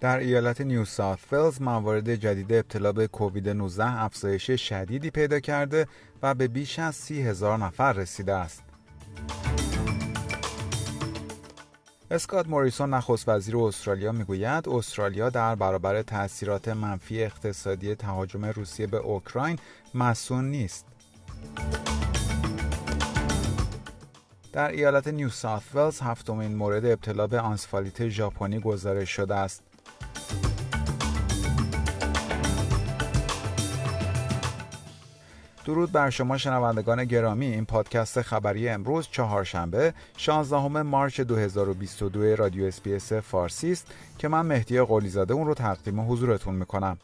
در ایالت نیو ساوت ولز موارد جدید ابتلا به کووید 19 افزایش شدیدی پیدا کرده و به بیش از سی هزار نفر رسیده است. اسکات موریسون نخست وزیر استرالیا می‌گوید استرالیا در برابر تاثیرات منفی اقتصادی تهاجم روسیه به اوکراین مسئول نیست. در ایالت نیو ساوت ولز هفتمین مورد ابتلا به آنسفالیت ژاپنی گزارش شده است. درود بر شما شنوندگان گرامی. این پادکست خبری امروز چهارشنبه 16 مارچ 2022 رادیو اسپیس فارسی است که من مهدی قلیزاده اون رو تقدیم حضورتون می‌کنم.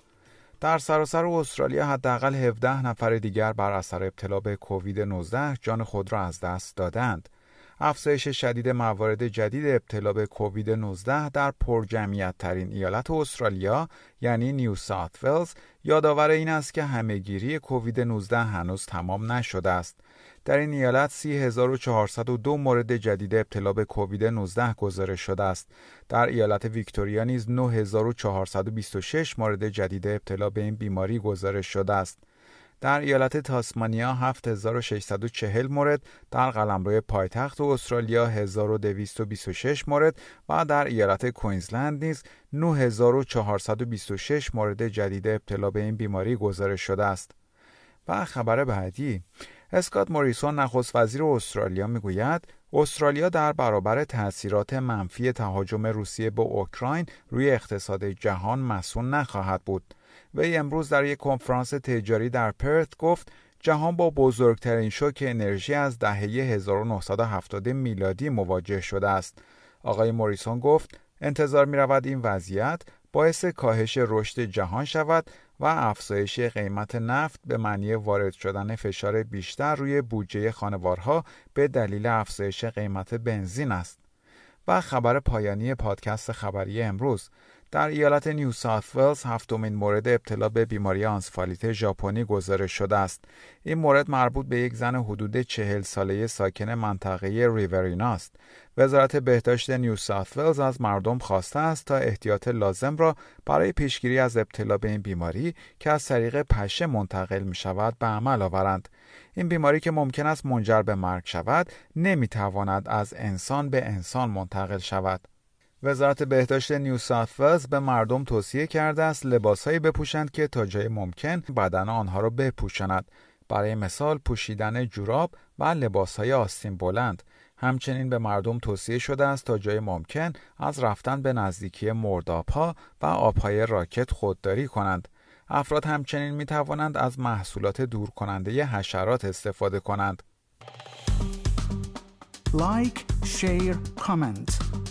در سراسر استرالیا حداقل 17 نفر دیگر بر اثر ابتلا به کووید 19 جان خود را از دست دادند. افزایش شدید موارد جدید ابتلا به کووید 19 در پرجمعیت ترین ایالت استرالیا یعنی نیو ساوت ولز یادآور این است که همهگیری کووید 19 هنوز تمام نشده است. در این ایالت 30402 مورد جدید ابتلا به کووید 19 گزارش شده است. در ایالت ویکتوریا نیز 9426 مورد جدید ابتلا به این بیماری گزارش شده است. در ایالت تاسمانیا 7640 مورد، در قلمرو پایتخت استرالیا 1226 مورد و در ایالت کوینزلند نیز 9426 مورد جدید ابتلا به این بیماری گزارش شده است. و خبر بعدی اسکات موریسون نخست وزیر استرالیا می‌گوید استرالیا در برابر تاثیرات منفی تهاجم روسیه به اوکراین روی اقتصاد جهان مسئول نخواهد بود. وی امروز در یک کنفرانس تجاری در پرت گفت جهان با بزرگترین شوک انرژی از دهه 1970 میلادی مواجه شده است. آقای موریسون گفت انتظار می رود این وضعیت باعث کاهش رشد جهان شود و افزایش قیمت نفت به معنی وارد شدن فشار بیشتر روی بودجه خانوارها به دلیل افزایش قیمت بنزین است. و خبر پایانی پادکست خبری امروز در ایالت نیو ساوت ولز هفتمین مورد ابتلا به بیماری آنسفالیت ژاپنی گزارش شده است. این مورد مربوط به یک زن حدود چهل ساله ساکن منطقه ریورینا است. وزارت بهداشت نیو ساوت ولز از مردم خواسته است تا احتیاط لازم را برای پیشگیری از ابتلا به این بیماری که از طریق پشه منتقل می شود به عمل آورند. این بیماری که ممکن است منجر به مرگ شود نمی تواند از انسان به انسان منتقل شود. وزارت بهداشت نیو ساوت به مردم توصیه کرده است لباسهایی بپوشند که تا جای ممکن بدن آنها را بپوشاند. برای مثال پوشیدن جوراب و لباسهای آستین بلند. همچنین به مردم توصیه شده است تا جای ممکن از رفتن به نزدیکی مردابها و آبهای راکد خودداری کنند. افراد همچنین می توانند از محصولات دور کننده حشرات استفاده کنند. like، share، comment.